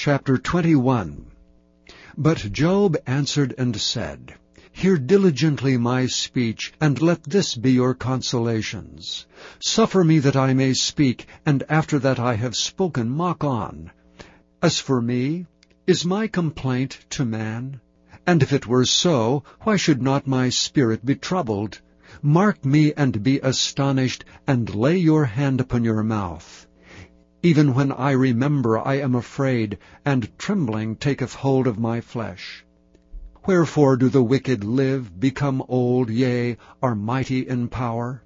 Chapter 21 But Job answered and said, Hear diligently my speech, and let this be your consolations. Suffer me that I may speak, and after that I have spoken mock on. As for me, is my complaint to man? And if it were so, why should not my spirit be troubled? Mark me and be astonished, and lay your hand upon your mouth. Even when I remember I am afraid, and trembling taketh hold of my flesh. Wherefore do the wicked live, become old, yea, are mighty in power?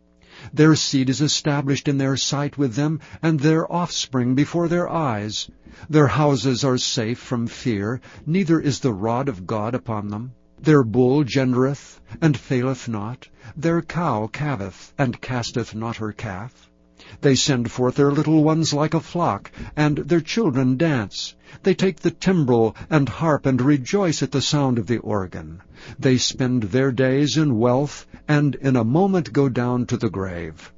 Their seed is established in their sight with them, and their offspring before their eyes. Their houses are safe from fear, neither is the rod of God upon them. Their bull gendereth, and faileth not. Their cow calveth, and casteth not her calf. They send forth their little ones like a flock, and their children dance. They take the timbrel and harp and rejoice at the sound of the organ. They spend their days in wealth, and in a moment go down to the grave.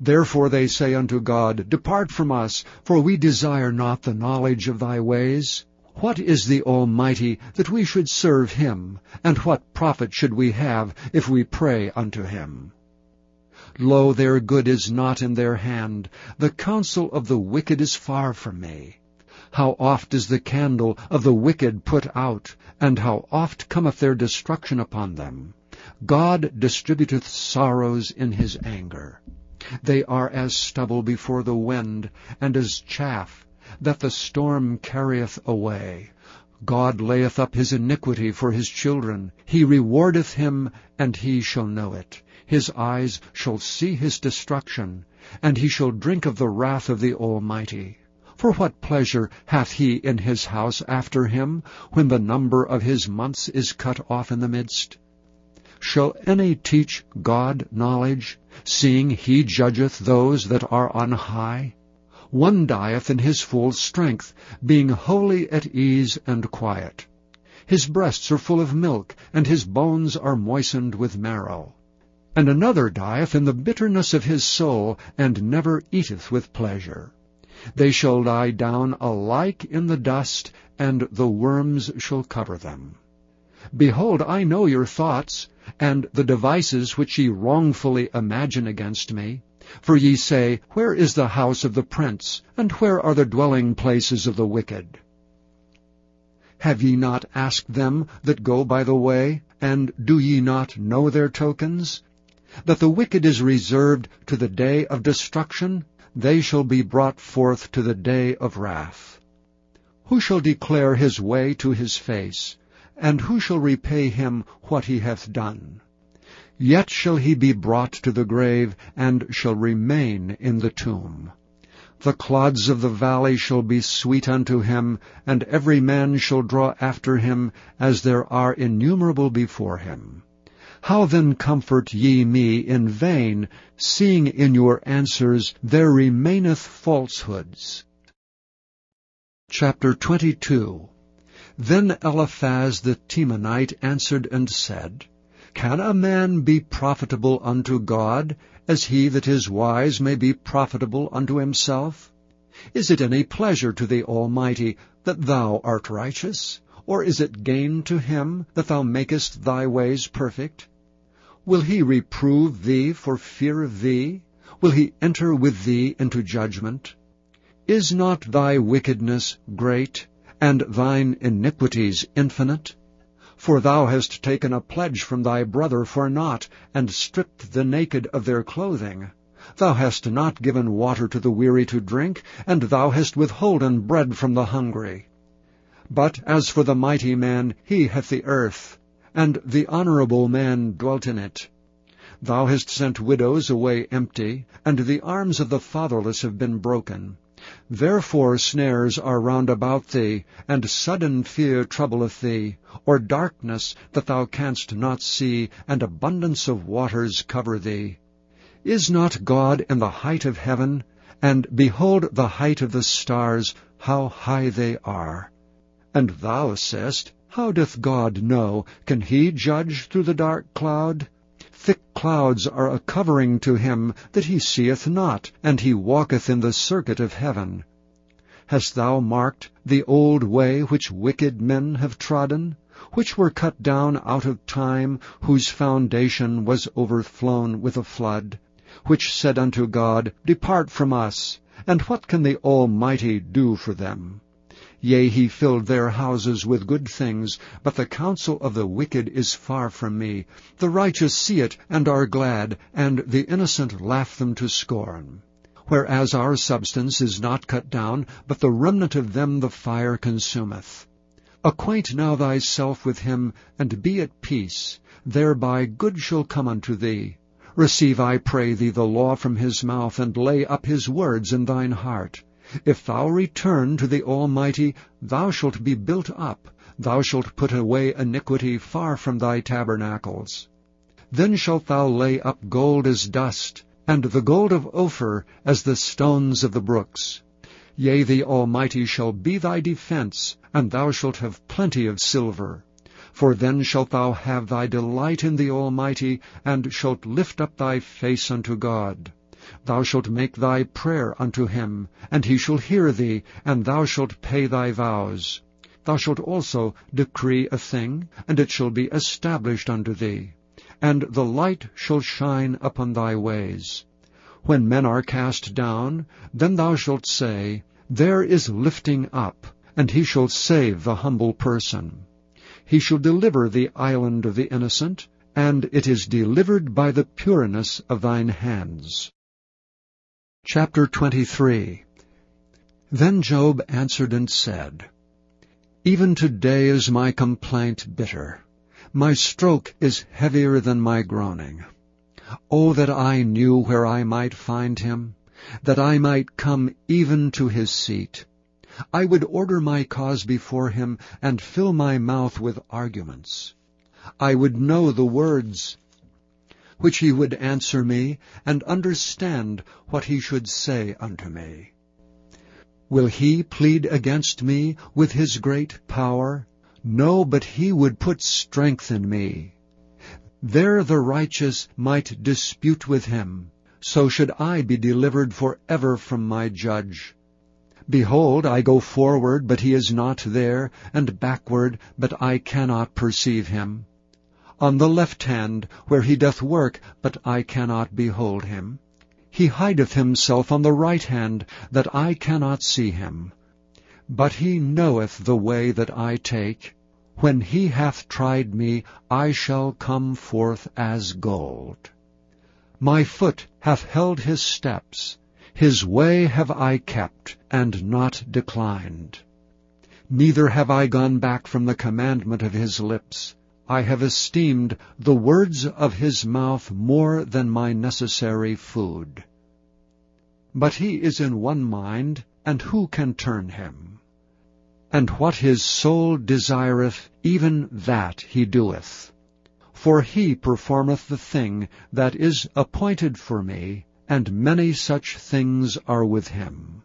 Therefore they say unto God, Depart from us, for we desire not the knowledge of thy ways. What is the Almighty, that we should serve him? And what profit should we have, if we pray unto him? Lo, their good is not in their hand. The counsel of the wicked is far from me. How oft is the candle of the wicked put out, and how oft cometh their destruction upon them. God distributeth sorrows in his anger. They are as stubble before the wind, and as chaff that the storm carrieth away. God layeth up his iniquity for his children. He rewardeth him, and he shall know it. His eyes shall see his destruction, and he shall drink of the wrath of the Almighty. For what pleasure hath he in his house after him, when the number of his months is cut off in the midst? Shall any teach God knowledge, seeing he judgeth those that are on high? One dieth in his full strength, being wholly at ease and quiet. His breasts are full of milk, and his bones are moistened with marrow. And another dieth in the bitterness of his soul, and never eateth with pleasure. They shall lie down alike in the dust, and the worms shall cover them. Behold, I know your thoughts, and the devices which ye wrongfully imagine against me. For ye say, Where is the house of the prince, and where are the dwelling places of the wicked? Have ye not asked them that go by the way, and do ye not know their tokens? That the wicked is reserved to the day of destruction, they shall be brought forth to the day of wrath. Who shall declare his way to his face? And who shall repay him what he hath done? Yet shall he be brought to the grave, and shall remain in the tomb. The clods of the valley shall be sweet unto him, and every man shall draw after him, as there are innumerable before him. How then comfort ye me in vain, seeing in your answers there remaineth falsehoods? Chapter 22 Then Eliphaz the Temanite answered and said, Can a man be profitable unto God, as he that is wise may be profitable unto himself? Is it any pleasure to the Almighty that thou art righteous? Or is it gain to him that thou makest thy ways perfect? Will he reprove thee for fear of thee? Will he enter with thee into judgment? Is not thy wickedness great, and thine iniquities infinite? For thou hast taken a pledge from thy brother for naught, and stripped the naked of their clothing. Thou hast not given water to the weary to drink, and thou hast withholden bread from the hungry. But as for the mighty man, he hath the earth, and the honorable man dwelt in it. Thou hast sent widows away empty, and the arms of the fatherless have been broken. Therefore snares are round about thee, and sudden fear troubleth thee, or darkness that thou canst not see, and abundance of waters cover thee. Is not God in the height of heaven? And behold the height of the stars, how high they are. And thou sayest, how doth God know? Can he judge through the dark cloud? Thick clouds are a covering to him that he seeth not, and he walketh in the circuit of heaven. Hast thou marked the old way which wicked men have trodden, which were cut down out of time, whose foundation was overflown with a flood, which said unto God, Depart from us, and what can the Almighty do for them? Yea, he filled their houses with good things, but the counsel of the wicked is far from me. The righteous see it, and are glad, and the innocent laugh them to scorn. Whereas our substance is not cut down, but the remnant of them the fire consumeth. Acquaint now thyself with him, and be at peace. Thereby good shall come unto thee. Receive, I pray thee, the law from his mouth, and lay up his words in thine heart. If thou return to the Almighty, thou shalt be built up, thou shalt put away iniquity far from thy tabernacles. Then shalt thou lay up gold as dust, and the gold of Ophir as the stones of the brooks. Yea, the Almighty shall be thy defense, and thou shalt have plenty of silver. For then shalt thou have thy delight in the Almighty, and shalt lift up thy face unto God. Thou shalt make thy prayer unto him, and he shall hear thee, and thou shalt pay thy vows. Thou shalt also decree a thing, and it shall be established unto thee. And the light shall shine upon thy ways. When men are cast down, then thou shalt say, There is lifting up, and he shall save the humble person. He shall deliver the island of the innocent, and it is delivered by the pureness of thine hands. Chapter 23 Then Job answered and said, Even today is my complaint bitter. My stroke is heavier than my groaning. Oh, that I knew where I might find him, that I might come even to his seat. I would order my cause before him, and fill my mouth with arguments. I would know the words which he would answer me, and understand what he should say unto me. Will he plead against me with his great power? No, but he would put strength in me. There the righteous might dispute with him. So should I be delivered for ever from my judge. Behold, I go forward, but he is not there, and backward, but I cannot perceive him on the left hand, where he doth work, but I cannot behold him. He hideth himself on the right hand, that I cannot see him. But he knoweth the way that I take. When he hath tried me, I shall come forth as gold. My foot hath held his steps. His way have I kept, and not declined. Neither have I gone back from the commandment of his lips. I have esteemed the words of his mouth more than my necessary food. But he is in one mind, and who can turn him? And what his soul desireth, even that he doeth. For he performeth the thing that is appointed for me, and many such things are with him.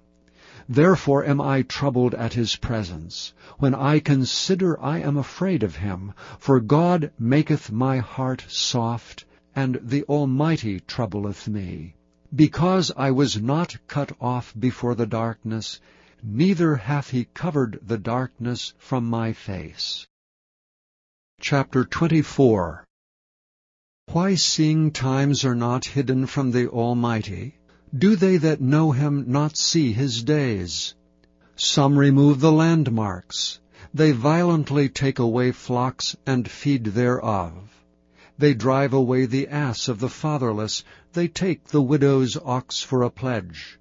Therefore am I troubled at his presence. When I consider I am afraid of him, for God maketh my heart soft, and the Almighty troubleth me. Because I was not cut off before the darkness, neither hath he covered the darkness from my face. Chapter 24 Why seeing times are not hidden from the Almighty, do they that know him not see his days? Some remove the landmarks. They violently take away flocks and feed thereof. They drive away the ass of the fatherless. They take the widow's ox for a pledge.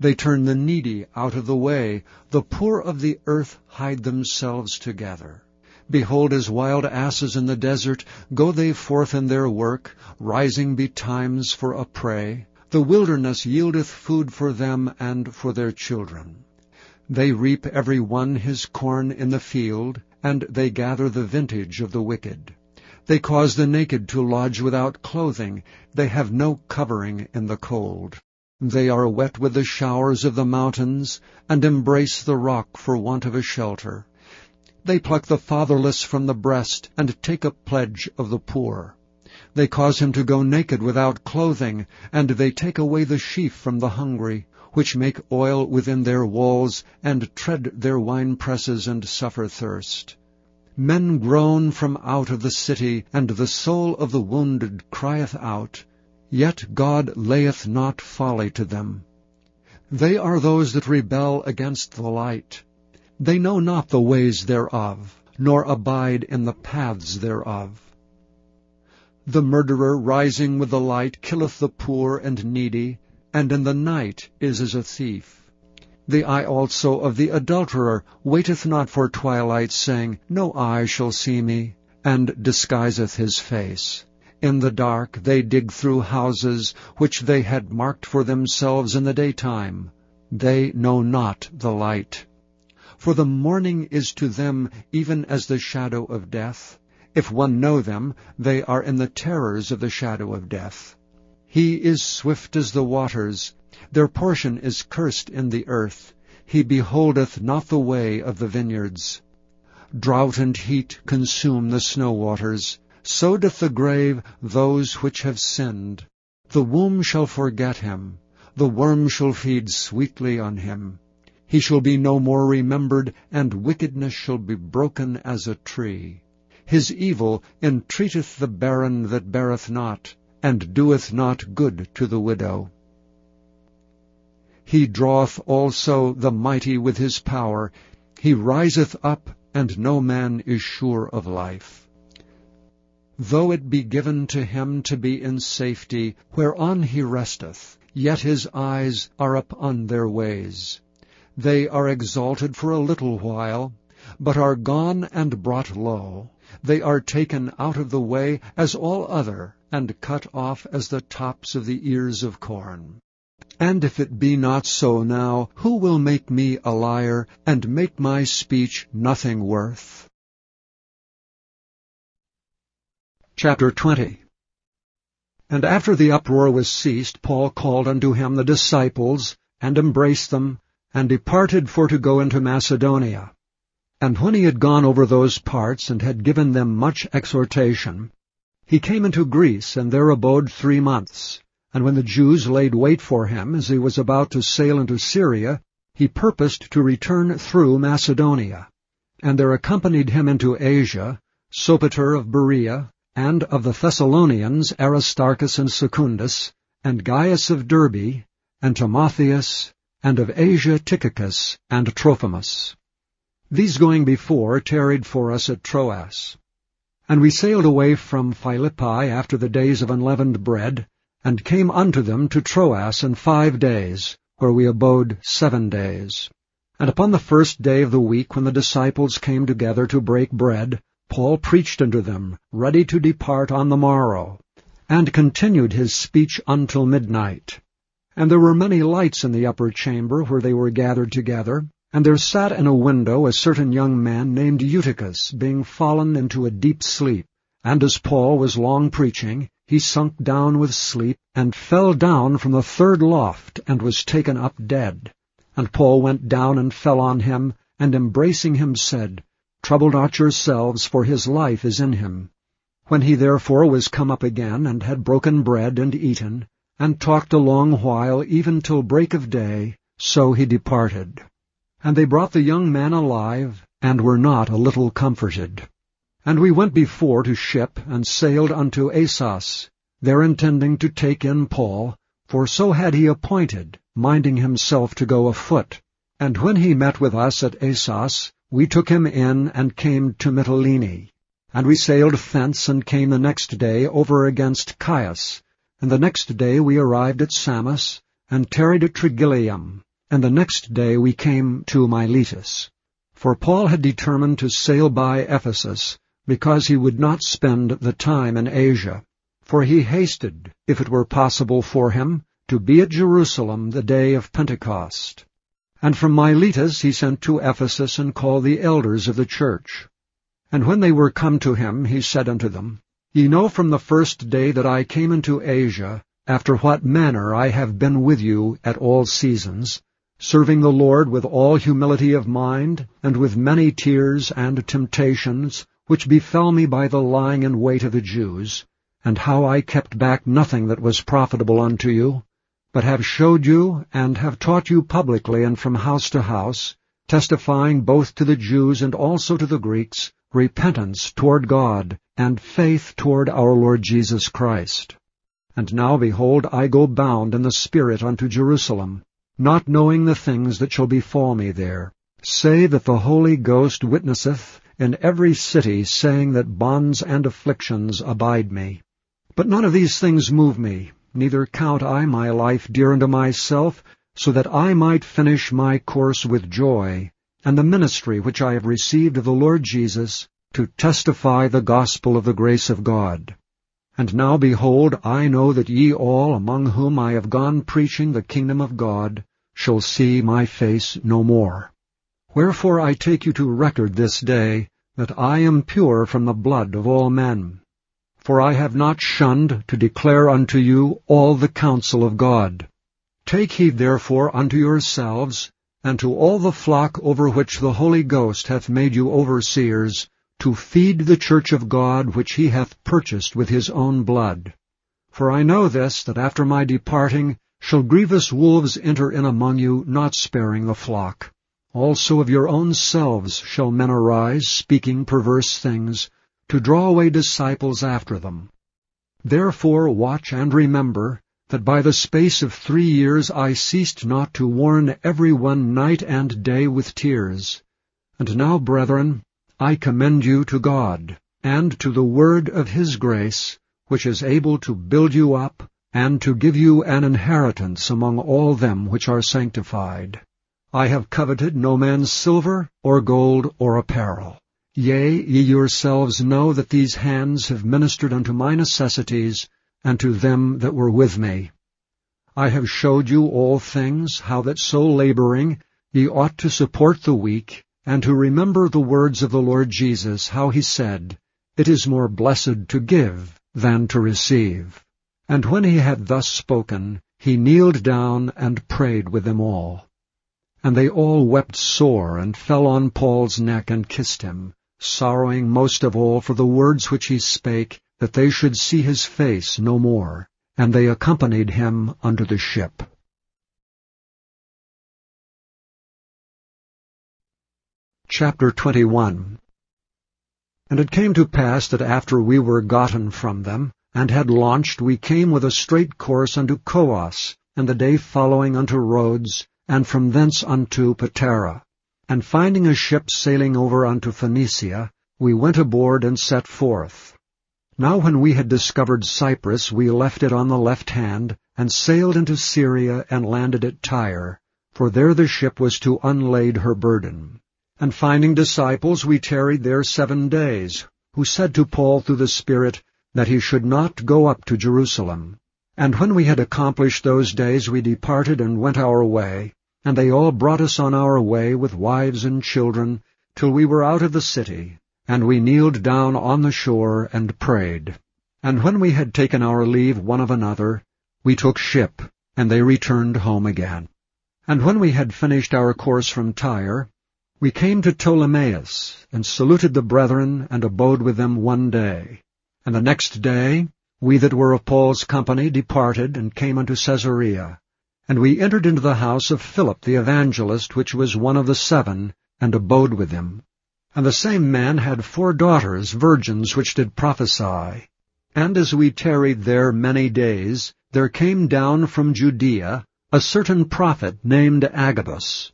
They turn the needy out of the way. The poor of the earth hide themselves together. Behold, as wild asses in the desert, go they forth in their work, rising betimes for a prey. The wilderness yieldeth food for them and for their children. They reap every one his corn in the field, and they gather the vintage of the wicked. They cause the naked to lodge without clothing. They have no covering in the cold. They are wet with the showers of the mountains, and embrace the rock for want of a shelter. They pluck the fatherless from the breast, and take a pledge of the poor. They cause him to go naked without clothing, and they take away the sheaf from the hungry. which make oil within their walls, and tread their winepresses, and suffer thirst. Men groan from out of the city, and the soul of the wounded crieth out. Yet God layeth not folly to them. They are those that rebel against the light. They know not the ways thereof, nor abide in the paths thereof. The murderer rising with the light killeth the poor and needy, and in the night is as a thief. The eye also of the adulterer waiteth not for twilight, saying, No eye shall see me, and disguiseth his face. In the dark they dig through houses which they had marked for themselves in the daytime. They know not the light. For the morning is to them even as the shadow of death. If one know them, they are in the terrors of the shadow of death. He is swift as the waters. Their portion is cursed in the earth. He beholdeth not the way of the vineyards. Drought and heat consume the snow waters. So doth the grave those which have sinned. The womb shall forget him. The worm shall feed sweetly on him. He shall be no more remembered, and wickedness shall be broken as a tree. His evil entreateth the barren that beareth not, and doeth not good to the widow. He draweth also the mighty with his power. He riseth up, and no man is sure of life. Though it be given to him to be in safety, whereon he resteth, yet his eyes are upon their ways. They are exalted for a little while, but are gone and brought low. They are taken out of the way as all other, and cut off as the tops of the ears of corn. And if it be not so now, who will make me a liar, and make my speech nothing worth? Chapter 20 And after the uproar was ceased, Paul called unto him the disciples, and embraced them, and departed for to go into Macedonia. And when he had gone over those parts, and had given them much exhortation, he came into Greece, and there abode three months. And when the Jews laid wait for him, as he was about to sail into Syria, he purposed to return through Macedonia. And there accompanied him into Asia Sopater of Berea, and of the Thessalonians Aristarchus and Secundus, and Gaius of Derbe, and Timotheus, and of Asia Tychicus and Trophimus. These going before tarried for us at Troas. And we sailed away from Philippi after the days of unleavened bread, and came unto them to Troas in five days, where we abode seven days. And upon the first day of the week, when the disciples came together to break bread, Paul preached unto them, ready to depart on the morrow, and continued his speech until midnight. And there were many lights in the upper chamber where they were gathered together, and there sat in a window a certain young man named Eutychus, being fallen into a deep sleep. And as Paul was long preaching, he sunk down with sleep, and fell down from the third loft, and was taken up dead. And Paul went down and fell on him, and embracing him said, Trouble not yourselves, for his life is in him. When he therefore was come up again, and had broken bread and eaten, and talked a long while, even till break of day, so he departed. And they brought the young man alive, and were not a little comforted. And we went before to ship, and sailed unto Assos, there intending to take in Paul, for so had he appointed, minding himself to go afoot. And when he met with us at Assos, we took him in and came to Mytilene. And we sailed thence and came the next day over against Chios. And the next day we arrived at Samos, and tarried at Trogyllium. And the next day we came to Miletus. For Paul had determined to sail by Ephesus, because he would not spend the time in Asia. For he hasted, if it were possible for him, to be at Jerusalem the day of Pentecost. And from Miletus he sent to Ephesus and called the elders of the church. And when they were come to him, he said unto them, Ye know from the first day that I came into Asia, after what manner I have been with you at all seasons, serving the Lord with all humility of mind, and with many tears and temptations, which befell me by the lying in wait of the Jews, and how I kept back nothing that was profitable unto you, but have showed you and have taught you publicly and from house to house, testifying both to the Jews and also to the Greeks, repentance toward God, and faith toward our Lord Jesus Christ. And now, behold, I go bound in the Spirit unto Jerusalem, not knowing the things that shall befall me there, say that the Holy Ghost witnesseth in every city, saying that bonds and afflictions abide me. But none of these things move me, neither count I my life dear unto myself, so that I might finish my course with joy, and the ministry which I have received of the Lord Jesus, to testify the gospel of the grace of God. And now, behold, I know that ye all, among whom I have gone preaching the kingdom of God, shall see my face no more. Wherefore I take you to record this day, that I am pure from the blood of all men. For I have not shunned to declare unto you all the counsel of God. Take heed therefore unto yourselves, and to all the flock over which the Holy Ghost hath made you overseers, to feed the church of God which he hath purchased with his own blood. For I know this, that after my departing shall grievous wolves enter in among you, not sparing the flock. Also of your own selves shall men arise, speaking perverse things, to draw away disciples after them. Therefore watch and remember that by the space of three years I ceased not to warn every one night and day with tears. And now, brethren, I commend you to God, and to the word of his grace, which is able to build you up, and to give you an inheritance among all them which are sanctified. I have coveted no man's silver, or gold, or apparel. Yea, ye yourselves know that these hands have ministered unto my necessities, and to them that were with me. I have showed you all things, how that so laboring ye ought to support the weak, and to remember the words of the Lord Jesus, how he said, It is more blessed to give than to receive. And when he had thus spoken, he kneeled down and prayed with them all. And they all wept sore, and fell on Paul's neck and kissed him, sorrowing most of all for the words which he spake, that they should see his face no more. And they accompanied him unto the ship. Chapter 21 And it came to pass that after we were gotten from them, and had launched, we came with a straight course unto Coos, and the day following unto Rhodes, and from thence unto Patara. And finding a ship sailing over unto Phoenicia, we went aboard and set forth. Now when we had discovered Cyprus, we left it on the left hand, and sailed into Syria and landed at Tyre, for there the ship was to unlade her burden. And finding disciples, we tarried there seven days, who said to Paul through the Spirit that he should not go up to Jerusalem. And when we had accomplished those days, we departed and went our way, and they all brought us on our way with wives and children, till we were out of the city. And we kneeled down on the shore and prayed. And when we had taken our leave one of another, we took ship, and they returned home again. And when we had finished our course from Tyre, we came to Ptolemais, and saluted the brethren, and abode with them one day. And the next day we that were of Paul's company departed, and came unto Caesarea. And we entered into the house of Philip the evangelist, which was one of the seven, and abode with him. And the same man had four daughters, virgins, which did prophesy. And as we tarried there many days, there came down from Judea a certain prophet named Agabus.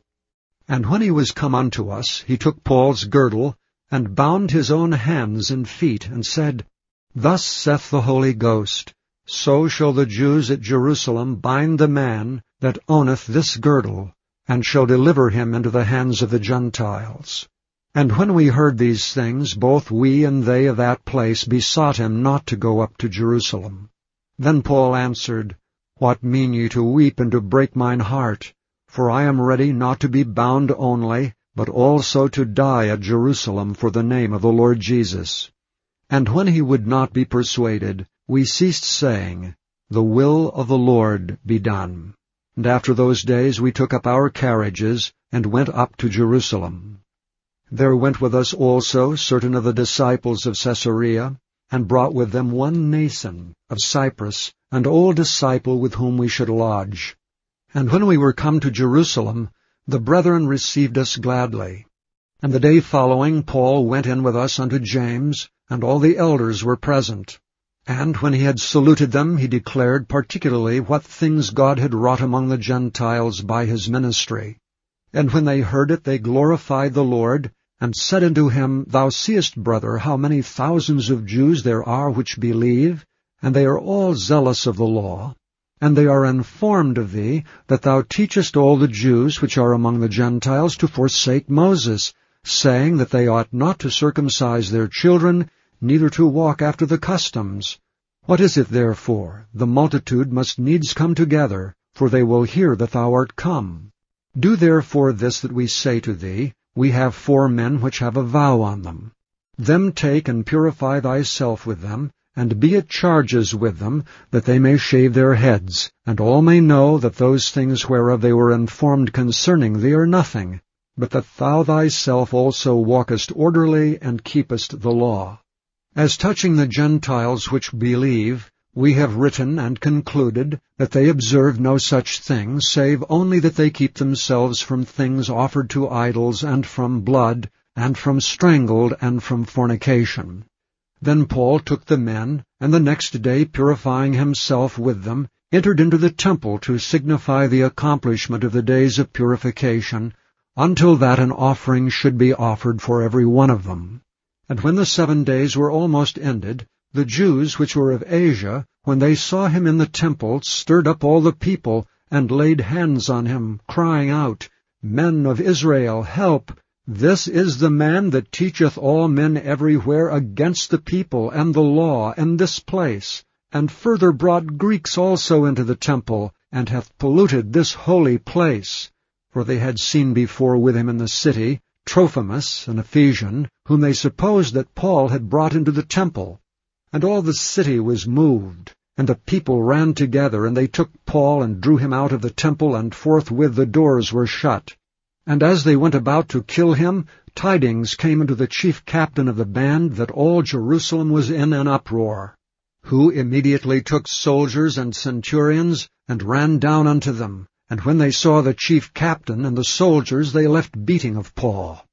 And when he was come unto us, he took Paul's girdle, and bound his own hands and feet, and said, Thus saith the Holy Ghost, so shall the Jews at Jerusalem bind the man that owneth this girdle, and shall deliver him into the hands of the Gentiles. And when we heard these things, both we and they of that place besought him not to go up to Jerusalem. Then Paul answered, What mean ye to weep and to break mine heart? For I am ready not to be bound only, but also to die at Jerusalem for the name of the Lord Jesus. And when he would not be persuaded, we ceased saying, The will of the Lord be done. And after those days we took up our carriages, and went up to Jerusalem. There went with us also certain of the disciples of Caesarea, and brought with them one Mnason of Cyprus, an old disciple with whom we should lodge. And when we were come to Jerusalem, the brethren received us gladly. And the day following Paul went in with us unto James, and all the elders were present. And when he had saluted them, he declared particularly what things God had wrought among the Gentiles by his ministry. And when they heard it, they glorified the Lord, and said unto him, Thou seest, brother, how many thousands of Jews there are which believe, and they are all zealous of the law. And they are informed of thee, that thou teachest all the Jews which are among the Gentiles to forsake Moses, saying that they ought not to circumcise their children, neither to walk after the customs. What is it therefore? The multitude must needs come together, for they will hear that thou art come. Do therefore this that we say to thee, We have four men which have a vow on them. Them take and purify thyself with them, and be at charges with them, that they may shave their heads, and all may know that those things whereof they were informed concerning thee are nothing, but that thou thyself also walkest orderly and keepest the law. As touching the Gentiles which believe, we have written and concluded that they observe no such thing, save only that they keep themselves from things offered to idols, and from blood, and from strangled, and from fornication. Then Paul took the men, and the next day, purifying himself with them, entered into the temple to signify the accomplishment of the days of purification, until that an offering should be offered for every one of them. And when the seven days were almost ended, the Jews which were of Asia, when they saw him in the temple, stirred up all the people, and laid hands on him, crying out, Men of Israel, help! This is the man that teacheth all men everywhere against the people and the law and this place, and further brought Greeks also into the temple, and hath polluted this holy place. For they had seen before with him in the city, Trophimus, an Ephesian, whom they supposed that Paul had brought into the temple. And all the city was moved, and the people ran together, and they took Paul and drew him out of the temple, and forthwith the doors were shut. And as they went about to kill him, tidings came unto the chief captain of the band that all Jerusalem was in an uproar, who immediately took soldiers and centurions, and ran down unto them, and when they saw the chief captain and the soldiers, they left beating of Paul.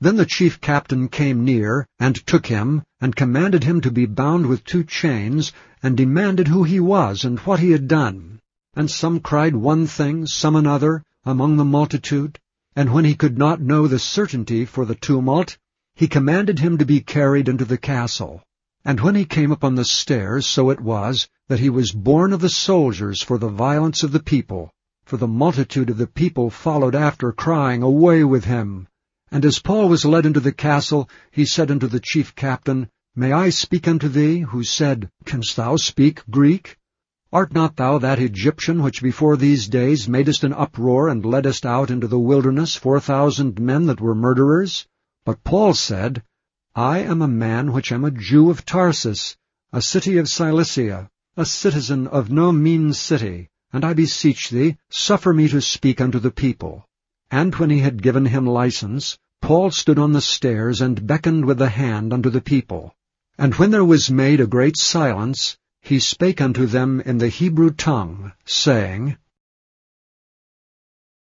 Then the chief captain came near, and took him, and commanded him to be bound with two chains, and demanded who he was, and what he had done. And some cried one thing, some another, among the multitude. And when he could not know the certainty for the tumult, he commanded him to be carried into the castle. And when he came upon the stairs, so it was, that he was borne of the soldiers for the violence of the people for the multitude of the people followed after, crying, Away with him! And as Paul was led into the castle, he said unto the chief captain, May I speak unto thee? Who said, Canst thou speak Greek? Art not thou that Egyptian which before these days madest an uproar, and leddest out into the wilderness four thousand men that were murderers? But Paul said, I am a man which am a Jew of Tarsus, a city of Cilicia, a citizen of no mean city, and I beseech thee, suffer me to speak unto the people. And when he had given him license, Paul stood on the stairs, and beckoned with the hand unto the people. And when there was made a great silence, he spake unto them in the Hebrew tongue, saying,